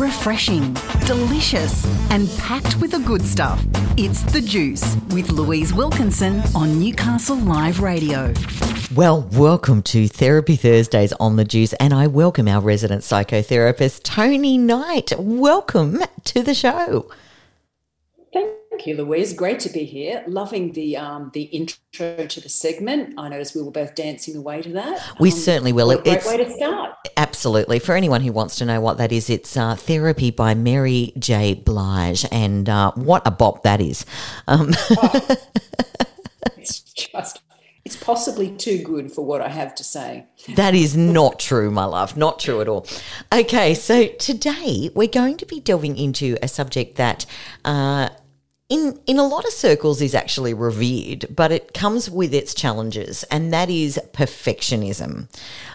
refreshing, delicious, and packed with the good stuff. It's The Juice with Louise Wilkinson on Newcastle Live Radio. Well, welcome to Therapy Thursdays on the Juice, and I welcome our resident psychotherapist, Tony Knight. Welcome to the show. Thank you, Louise. Great to be here. Loving the um, the intro to the segment. I noticed we were both dancing away to that. We Um, certainly will. what a great way to start. Absolutely. For anyone who wants to know what that is, it's uh, Therapy by Mary J. Blige, and uh, what a bop that is. Um, It's just it's possibly too good for what I have to say. That is not true, my love. Not true at all. Okay, so today we're going to be delving into a subject that, uh, in in a lot of circles, is actually revered, but it comes with its challenges, and that is perfectionism.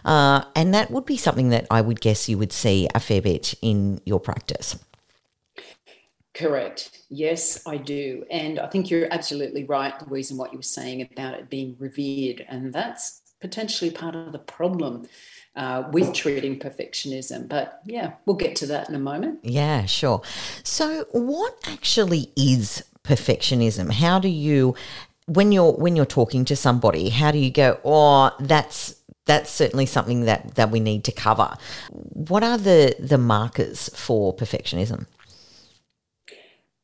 Uh, and that would be something that I would guess you would see a fair bit in your practice. Correct. Yes, I do. And I think you're absolutely right, Louise, in what you were saying about it being revered. And that's potentially part of the problem uh, with treating perfectionism. But yeah, we'll get to that in a moment. Yeah, sure. So, what actually is perfectionism? How do you, when you're when you're talking to somebody, how do you go? Oh, that's that's certainly something that that we need to cover. What are the the markers for perfectionism?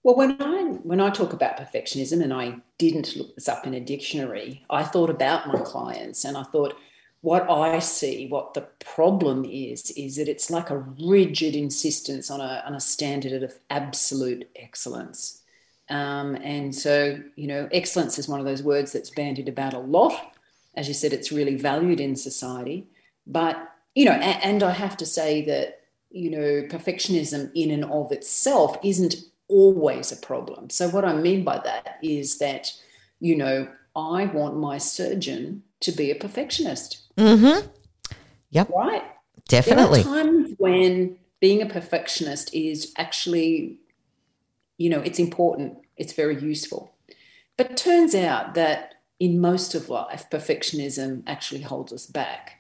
Well, when I when I talk about perfectionism, and I didn't look this up in a dictionary, I thought about my clients, and I thought what I see, what the problem is, is that it's like a rigid insistence on a on a standard of absolute excellence. Um, and so, you know, excellence is one of those words that's bandied about a lot. As you said, it's really valued in society. But, you know, and, and I have to say that, you know, perfectionism in and of itself isn't always a problem. So, what I mean by that is that, you know, I want my surgeon to be a perfectionist, Mm-hmm. Yep, right? definitely. There are times when being a perfectionist is actually, you know, it's important, it's very useful. But turns out that in most of life, perfectionism actually holds us back.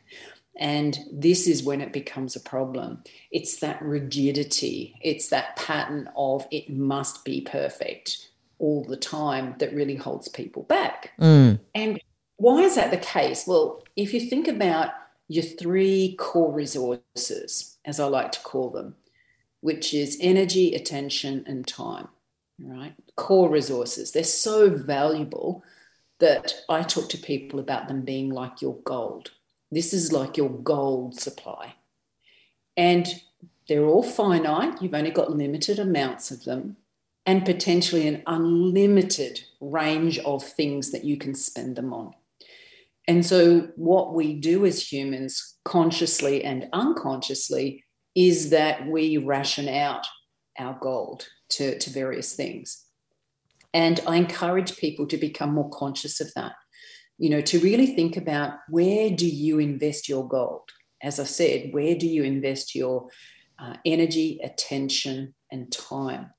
And this is when it becomes a problem. It's that rigidity, it's that pattern of it must be perfect all the time that really holds people back. Mm. And why is that the case? Well, if you think about your three core resources, as I like to call them, which is energy, attention, and time, right? Core resources. They're so valuable that I talk to people about them being like your gold. This is like your gold supply. And they're all finite. You've only got limited amounts of them and potentially an unlimited range of things that you can spend them on. And so, what we do as humans, consciously and unconsciously, is that we ration out our gold to, to various things. And I encourage people to become more conscious of that, you know, to really think about where do you invest your gold? As I said, where do you invest your uh, energy, attention, and time?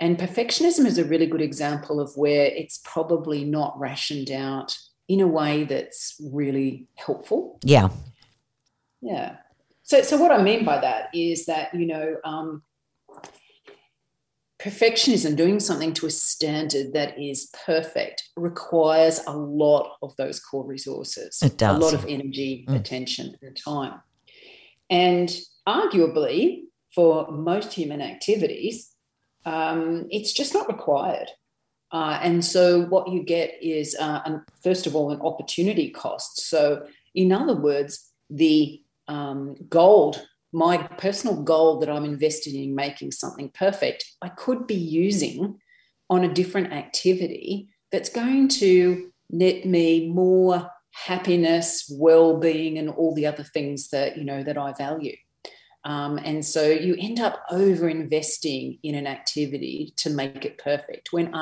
And perfectionism is a really good example of where it's probably not rationed out in a way that's really helpful. Yeah. Yeah. So, so what I mean by that is that you know, um, perfectionism, doing something to a standard that is perfect, requires a lot of those core resources. It does. A lot of energy, Mm. attention, and time. And arguably, for most human activities, um, it's just not required. Uh, and so, what you get is, uh, an, first of all, an opportunity cost. So, in other words, the um, gold, my personal goal that I'm invested in making something perfect, I could be using on a different activity that's going to net me more happiness, well-being, and all the other things that you know that I value. Um, and so you end up over investing in an activity to make it perfect when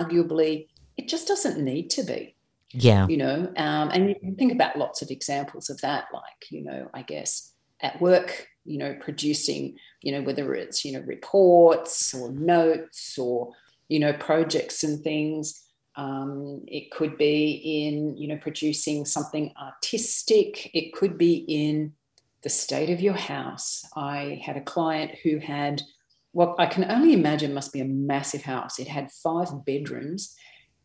arguably it just doesn't need to be Yeah. you know um, and you can think about lots of examples of that like you know i guess at work you know producing you know whether it's you know reports or notes or you know projects and things um, it could be in you know producing something artistic it could be in the state of your house. I had a client who had what I can only imagine must be a massive house. It had five bedrooms,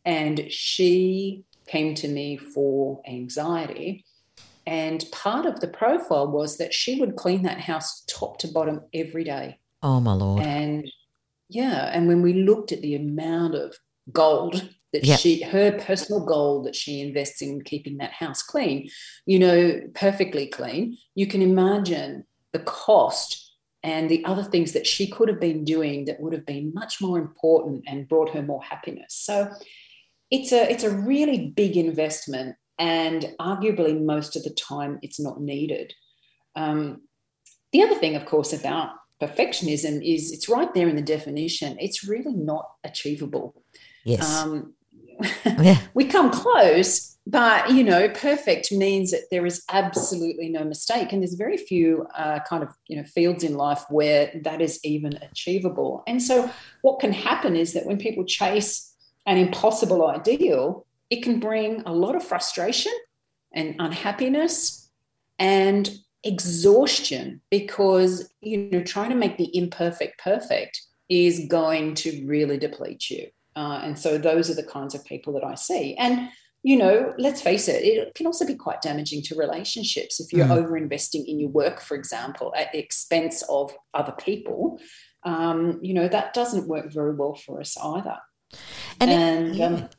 and she came to me for anxiety. And part of the profile was that she would clean that house top to bottom every day. Oh, my Lord. And yeah, and when we looked at the amount of gold that yep. she her personal goal that she invests in keeping that house clean you know perfectly clean you can imagine the cost and the other things that she could have been doing that would have been much more important and brought her more happiness. So it's a it's a really big investment and arguably most of the time it's not needed. Um, the other thing of course about perfectionism is it's right there in the definition. It's really not achievable. Yes. Um, yeah. we come close, but you know, perfect means that there is absolutely no mistake, and there's very few uh, kind of you know fields in life where that is even achievable. And so, what can happen is that when people chase an impossible ideal, it can bring a lot of frustration and unhappiness and exhaustion because you know trying to make the imperfect perfect is going to really deplete you uh, and so those are the kinds of people that I see. And, you know, let's face it, it can also be quite damaging to relationships if you're mm. over investing in your work, for example, at the expense of other people. Um, you know, that doesn't work very well for us either. And, and it, um,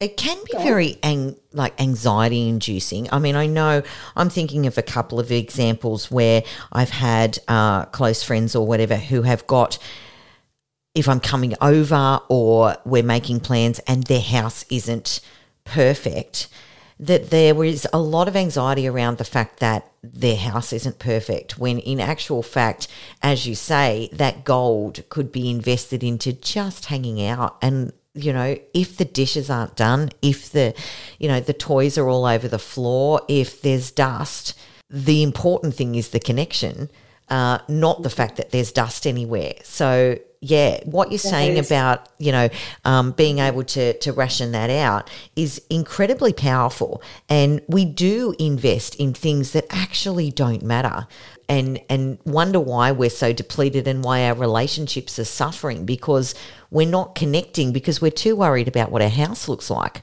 it can be very ang- like anxiety inducing. I mean, I know I'm thinking of a couple of examples where I've had uh, close friends or whatever who have got if I'm coming over or we're making plans and their house isn't perfect, that there was a lot of anxiety around the fact that their house isn't perfect, when in actual fact, as you say, that gold could be invested into just hanging out. And you know if the dishes aren't done if the you know the toys are all over the floor if there's dust the important thing is the connection uh, not the fact that there's dust anywhere. So yeah, what you're saying about you know um, being able to to ration that out is incredibly powerful, and we do invest in things that actually don't matter, and and wonder why we're so depleted and why our relationships are suffering because we're not connecting because we're too worried about what our house looks like.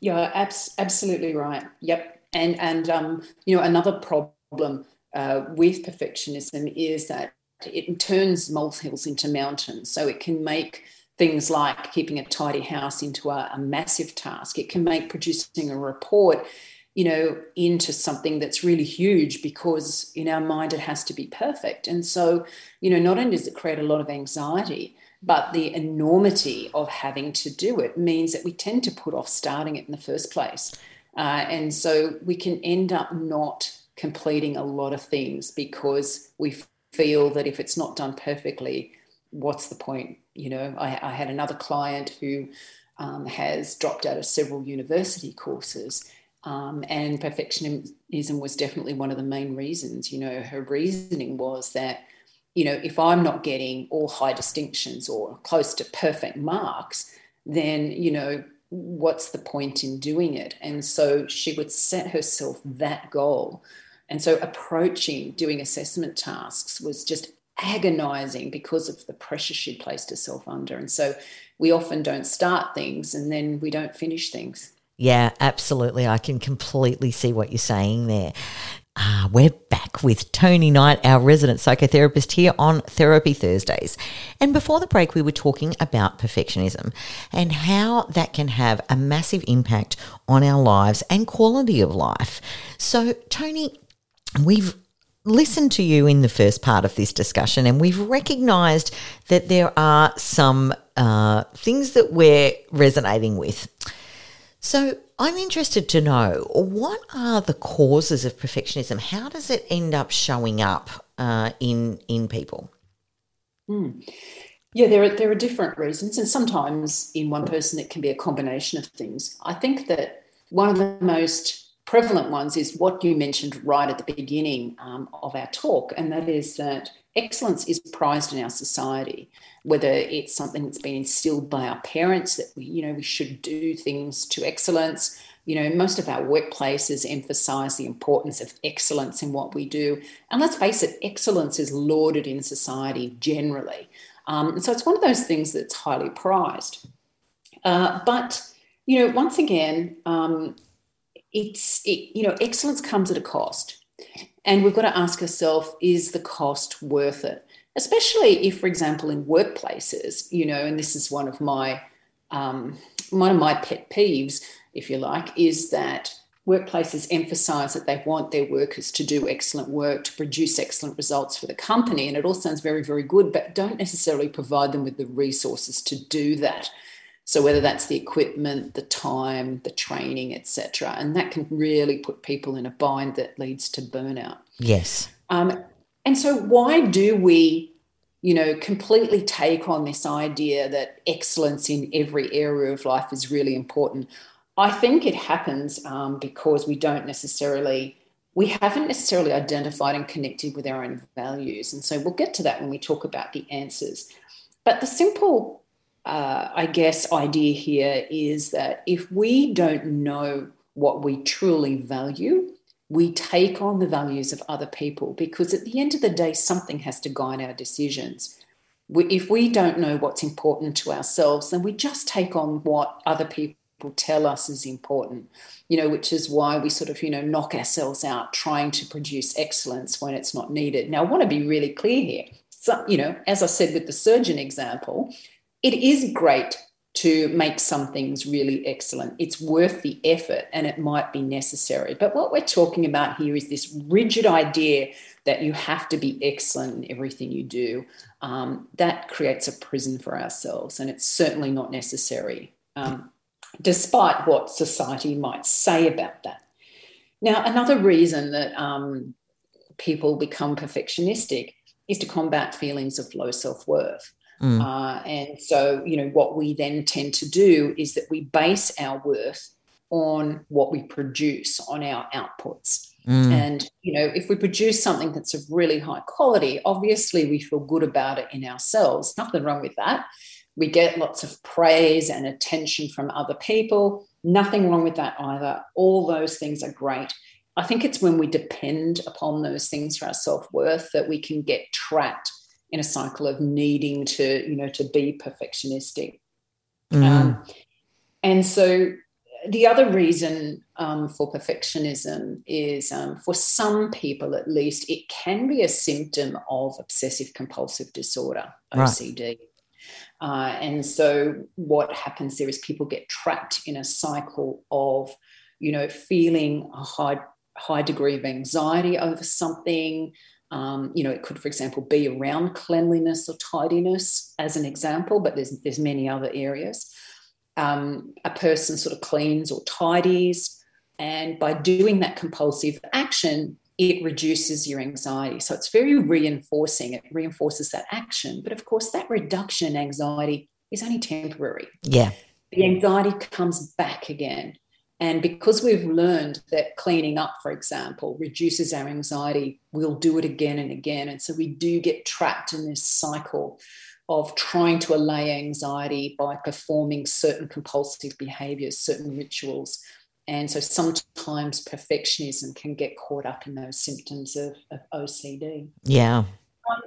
Yeah, abs- absolutely right. Yep, and and um, you know another problem uh, with perfectionism is that it turns molehills into mountains. So it can make things like keeping a tidy house into a, a, massive task. It can make producing a report, you know, into something that's really huge because in our mind it has to be perfect. And so, you know, not only does it create a lot of anxiety, but the enormity of having to do it means that we tend to put off starting it in the first place. Uh, and so we can end up not completing a lot of things because we feel that if it's not done perfectly, what's the point? You know, I, I had another client who um, has dropped out of several university courses. Um, and perfectionism was definitely one of the main reasons. You know, her reasoning was that, you know, if I'm not getting all high distinctions or close to perfect marks, then, you know, what's the point in doing it? And so she would set herself that goal and so approaching doing assessment tasks was just agonizing because of the pressure she placed herself under. And so we often don't start things and then we don't finish things. Yeah, absolutely. I can completely see what you're saying there. Ah, we're back with Tony Knight, our resident psychotherapist, here on Therapy Thursdays. And before the break, we were talking about perfectionism and how that can have a massive impact on our lives and quality of life. So, Tony, we've listened to you in the first part of this discussion and we've recognized that there are some uh, things that we're resonating with. So, I'm interested to know what are the causes of perfectionism? How does it end up showing up uh, in in people? Mm. Yeah, there are there are different reasons, and sometimes in one person it can be a combination of things. I think that one of the most prevalent ones is what you mentioned right at the beginning um, of our talk, and that is that excellence is prized in our society. Whether it's something that's been instilled by our parents that we, you know, we should do things to excellence, You know, most of our workplaces emphasize the importance of excellence in what we do. And let's face it, excellence is lauded in society generally. Um, and so it's one of those things that's highly prized. Uh, but, you know, once again, um, it's, it, you know, excellence comes at a cost. And we've got to ask ourselves, is the cost worth it? Especially if, for example, in workplaces, you know, and this is one of my um, one of my pet peeves, if you like, is that workplaces emphasize that they want their workers to do excellent work, to produce excellent results for the company. And it all sounds very, very good, but don't necessarily provide them with the resources to do that. So whether that's the equipment, the time, the training, etc., and that can really put people in a bind that leads to burnout. Yes. Um, and so why do we, you know, completely take on this idea that excellence in every area of life is really important? I think it happens um, because we don't necessarily we haven't necessarily identified and connected with our own values. And so we'll get to that when we talk about the answers. But the simple uh, I guess, idea here is that if we don't know what we truly value, we take on the values of other people because at the end of the day, something has to guide our decisions. We, if we don't know what's important to ourselves, then we just take on what other people tell us is important, you know, which is why we sort of, you know, knock ourselves out trying to produce excellence when it's not needed. Now, I want to be really clear here. So, you know, as I said with the surgeon example, it is great to make some things really excellent. It's worth the effort and it might be necessary. But what we're talking about here is this rigid idea that you have to be excellent in everything you do. Um, that creates a prison for ourselves, and it's certainly not necessary, um, despite what society might say about that. Now, another reason that um, people become perfectionistic is to combat feelings of low self worth. Mm. Uh, and so, you know, what we then tend to do is that we base our worth on what we produce, on our outputs. Mm. And, you know, if we produce something that's of really high quality, obviously we feel good about it in ourselves. Nothing wrong with that. We get lots of praise and attention from other people. Nothing wrong with that either. All those things are great. I think it's when we depend upon those things for our self worth that we can get trapped in a cycle of needing to, you know, to be perfectionistic. Mm. Um, and so the other reason um, for perfectionism is um, for some people at least it can be a symptom of obsessive compulsive disorder ocd right. uh, and so what happens there is people get trapped in a cycle of you know feeling a high high degree of anxiety over something um, you know, it could, for example, be around cleanliness or tidiness as an example, but there's there's many other areas. Um, a person sort of cleans or tidies, and by doing that compulsive action, it reduces your anxiety. So it's very reinforcing. It reinforces that action, but of course, that reduction in anxiety is only temporary. Yeah, the anxiety comes back again. And because we've learned that cleaning up, for example, reduces our anxiety, we'll do it again and again. And so we do get trapped in this cycle of trying to allay anxiety by performing certain compulsive behaviors, certain rituals. And so sometimes perfectionism can get caught up in those symptoms of, of OCD. Yeah. Um,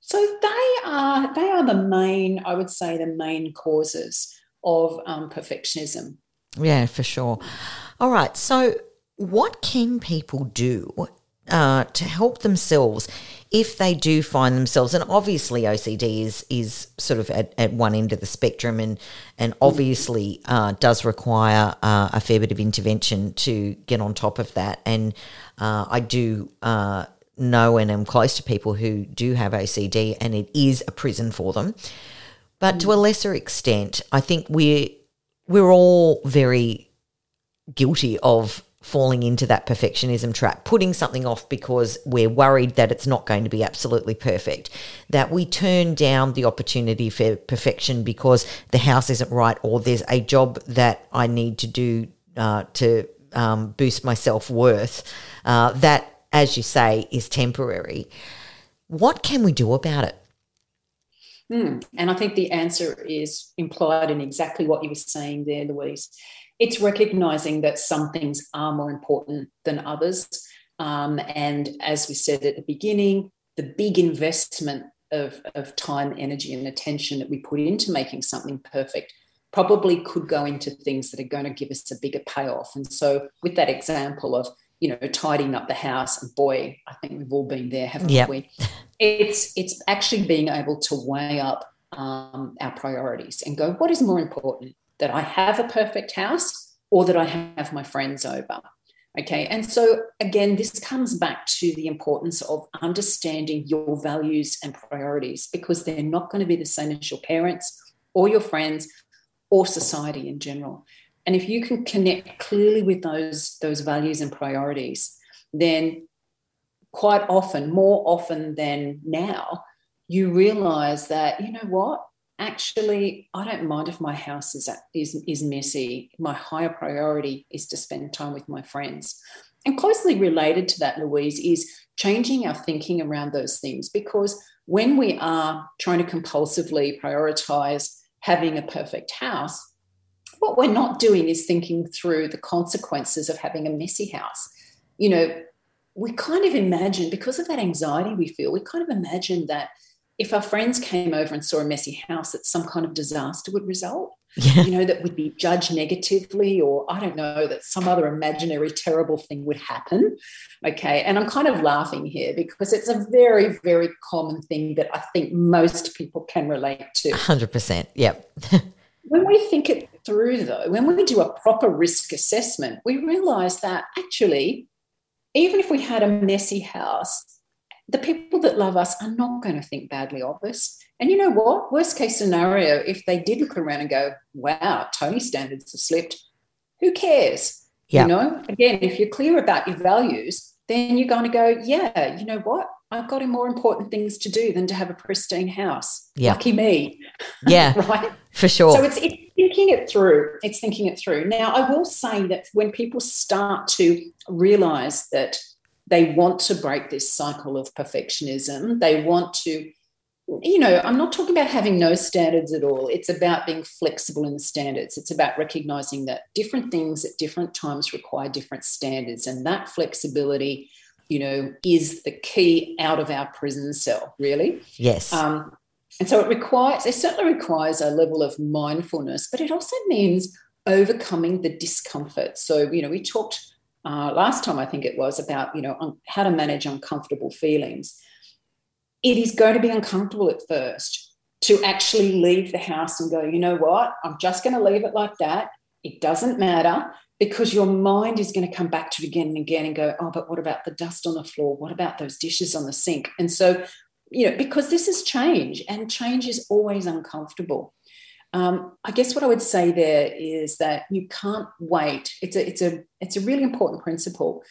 so they are they are the main, I would say, the main causes of um, perfectionism. Yeah, for sure. All right. So, what can people do uh, to help themselves if they do find themselves? And obviously, OCD is is sort of at, at one end of the spectrum, and and obviously uh, does require uh, a fair bit of intervention to get on top of that. And uh, I do uh, know and am close to people who do have OCD, and it is a prison for them. But to a lesser extent, I think we're we're all very guilty of falling into that perfectionism trap, putting something off because we're worried that it's not going to be absolutely perfect, that we turn down the opportunity for perfection because the house isn't right or there's a job that I need to do uh, to um, boost my self worth. Uh, that, as you say, is temporary. What can we do about it? Mm. And I think the answer is implied in exactly what you were saying there, Louise. It's recognizing that some things are more important than others. Um, and as we said at the beginning, the big investment of, of time, energy, and attention that we put into making something perfect probably could go into things that are going to give us a bigger payoff. And so, with that example of you know tidying up the house, and boy, I think we've all been there, haven't yep. we? It's it's actually being able to weigh up um, our priorities and go, what is more important, that I have a perfect house or that I have my friends over? Okay, and so again, this comes back to the importance of understanding your values and priorities because they're not going to be the same as your parents or your friends or society in general. And if you can connect clearly with those, those values and priorities, then quite often, more often than now, you realize that, you know what? Actually, I don't mind if my house is, is, is messy. My higher priority is to spend time with my friends. And closely related to that, Louise, is changing our thinking around those things because when we are trying to compulsively prioritize having a perfect house, what we're not doing is thinking through the consequences of having a messy house. You know, we kind of imagine, because of that anxiety we feel, we kind of imagine that if our friends came over and saw a messy house, that some kind of disaster would result. Yeah. You know, that would be judged negatively, or I don't know, that some other imaginary terrible thing would happen. Okay. And I'm kind of laughing here because it's a very, very common thing that I think most people can relate to. 100%. Yep. when we think it through, though, when we do a proper risk assessment, we realize that actually, even if we had a messy house, the people that love us are not going to think badly of us. And you know what? Worst case scenario, if they did look around and go, wow, Tony's standards have slipped, who cares? Yeah. You know, again, if you're clear about your values, then you're going to go, yeah, you know what? I've got more important things to do than to have a pristine house. Yeah. Lucky me. Yeah. right. For sure. So it's, it's thinking it through. It's thinking it through. Now, I will say that when people start to realize that they want to break this cycle of perfectionism, they want to you know, I'm not talking about having no standards at all. It's about being flexible in the standards. It's about recognizing that different things at different times require different standards. And that flexibility, you know, is the key out of our prison cell, really. Yes. Um, and so it requires, it certainly requires a level of mindfulness, but it also means overcoming the discomfort. So, you know, we talked uh, last time, I think it was, about, you know, un- how to manage uncomfortable feelings it is going to be uncomfortable at first to actually leave the house and go, you know what, I'm just going to leave it like that. It doesn't matter because your mind is going to come back to it again and again and go, oh, but what about the dust on the floor? What about those dishes on the sink? And so, you know, because this is change and change is always uncomfortable. Um, I guess what I would say there is that you can't wait. It's a, it's a, it's a really important principle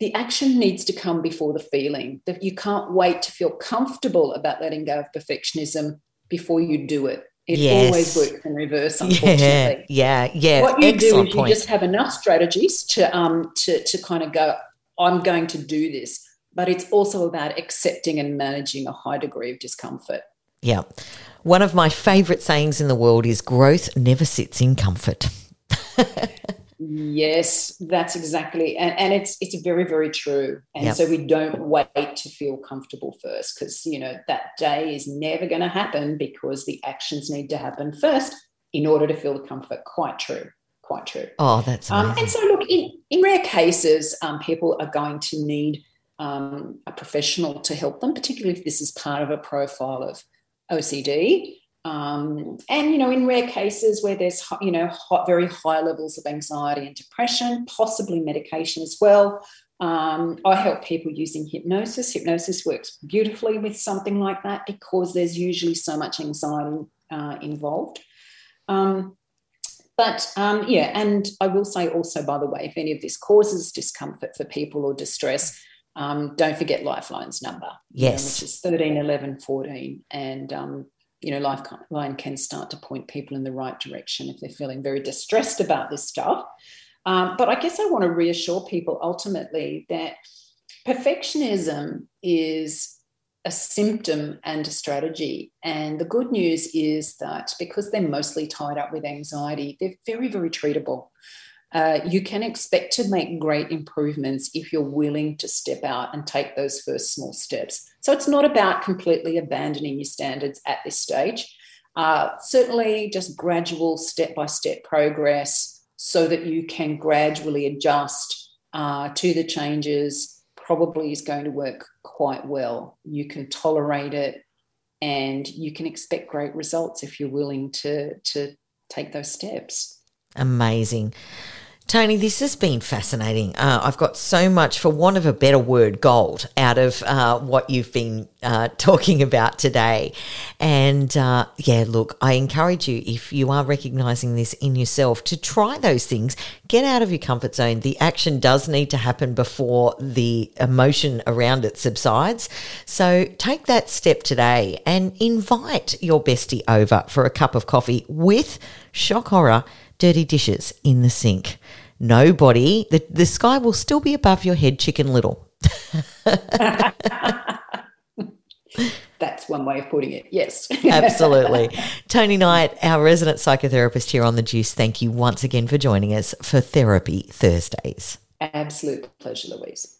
the action needs to come before the feeling that you can't wait to feel comfortable about letting go of perfectionism before you do it it yes. always works in reverse unfortunately yeah yeah, yeah. what you Excellent do is you point. just have enough strategies to um to to kind of go i'm going to do this but it's also about accepting and managing a high degree of discomfort yeah one of my favorite sayings in the world is growth never sits in comfort Yes, that's exactly, and, and it's it's very very true. And yep. so we don't wait to feel comfortable first, because you know that day is never going to happen because the actions need to happen first in order to feel the comfort. Quite true, quite true. Oh, that's um, and so look in in rare cases, um, people are going to need um, a professional to help them, particularly if this is part of a profile of OCD. Um, and you know, in rare cases where there's you know hot, very high levels of anxiety and depression, possibly medication as well. Um, I help people using hypnosis. Hypnosis works beautifully with something like that because there's usually so much anxiety uh, involved. Um, but um, yeah, and I will say also, by the way, if any of this causes discomfort for people or distress, um, don't forget Lifeline's number, yes, you know, which is 13 11 14. And um, you know, Lifeline can start to point people in the right direction if they're feeling very distressed about this stuff. Um, but I guess I want to reassure people ultimately that perfectionism is a symptom and a strategy. And the good news is that because they're mostly tied up with anxiety, they're very, very treatable. Uh, you can expect to make great improvements if you're willing to step out and take those first small steps. So it's not about completely abandoning your standards at this stage. Uh, certainly, just gradual step by step progress so that you can gradually adjust uh, to the changes probably is going to work quite well. You can tolerate it and you can expect great results if you're willing to, to take those steps. Amazing. Tony, this has been fascinating. Uh, I've got so much, for want of a better word, gold out of uh, what you've been uh, talking about today. And uh, yeah, look, I encourage you, if you are recognizing this in yourself, to try those things. Get out of your comfort zone. The action does need to happen before the emotion around it subsides. So take that step today and invite your bestie over for a cup of coffee with shock horror dirty dishes in the sink. Nobody, the, the sky will still be above your head, chicken little. That's one way of putting it. Yes. Absolutely. Tony Knight, our resident psychotherapist here on The Juice, thank you once again for joining us for Therapy Thursdays. Absolute pleasure, Louise.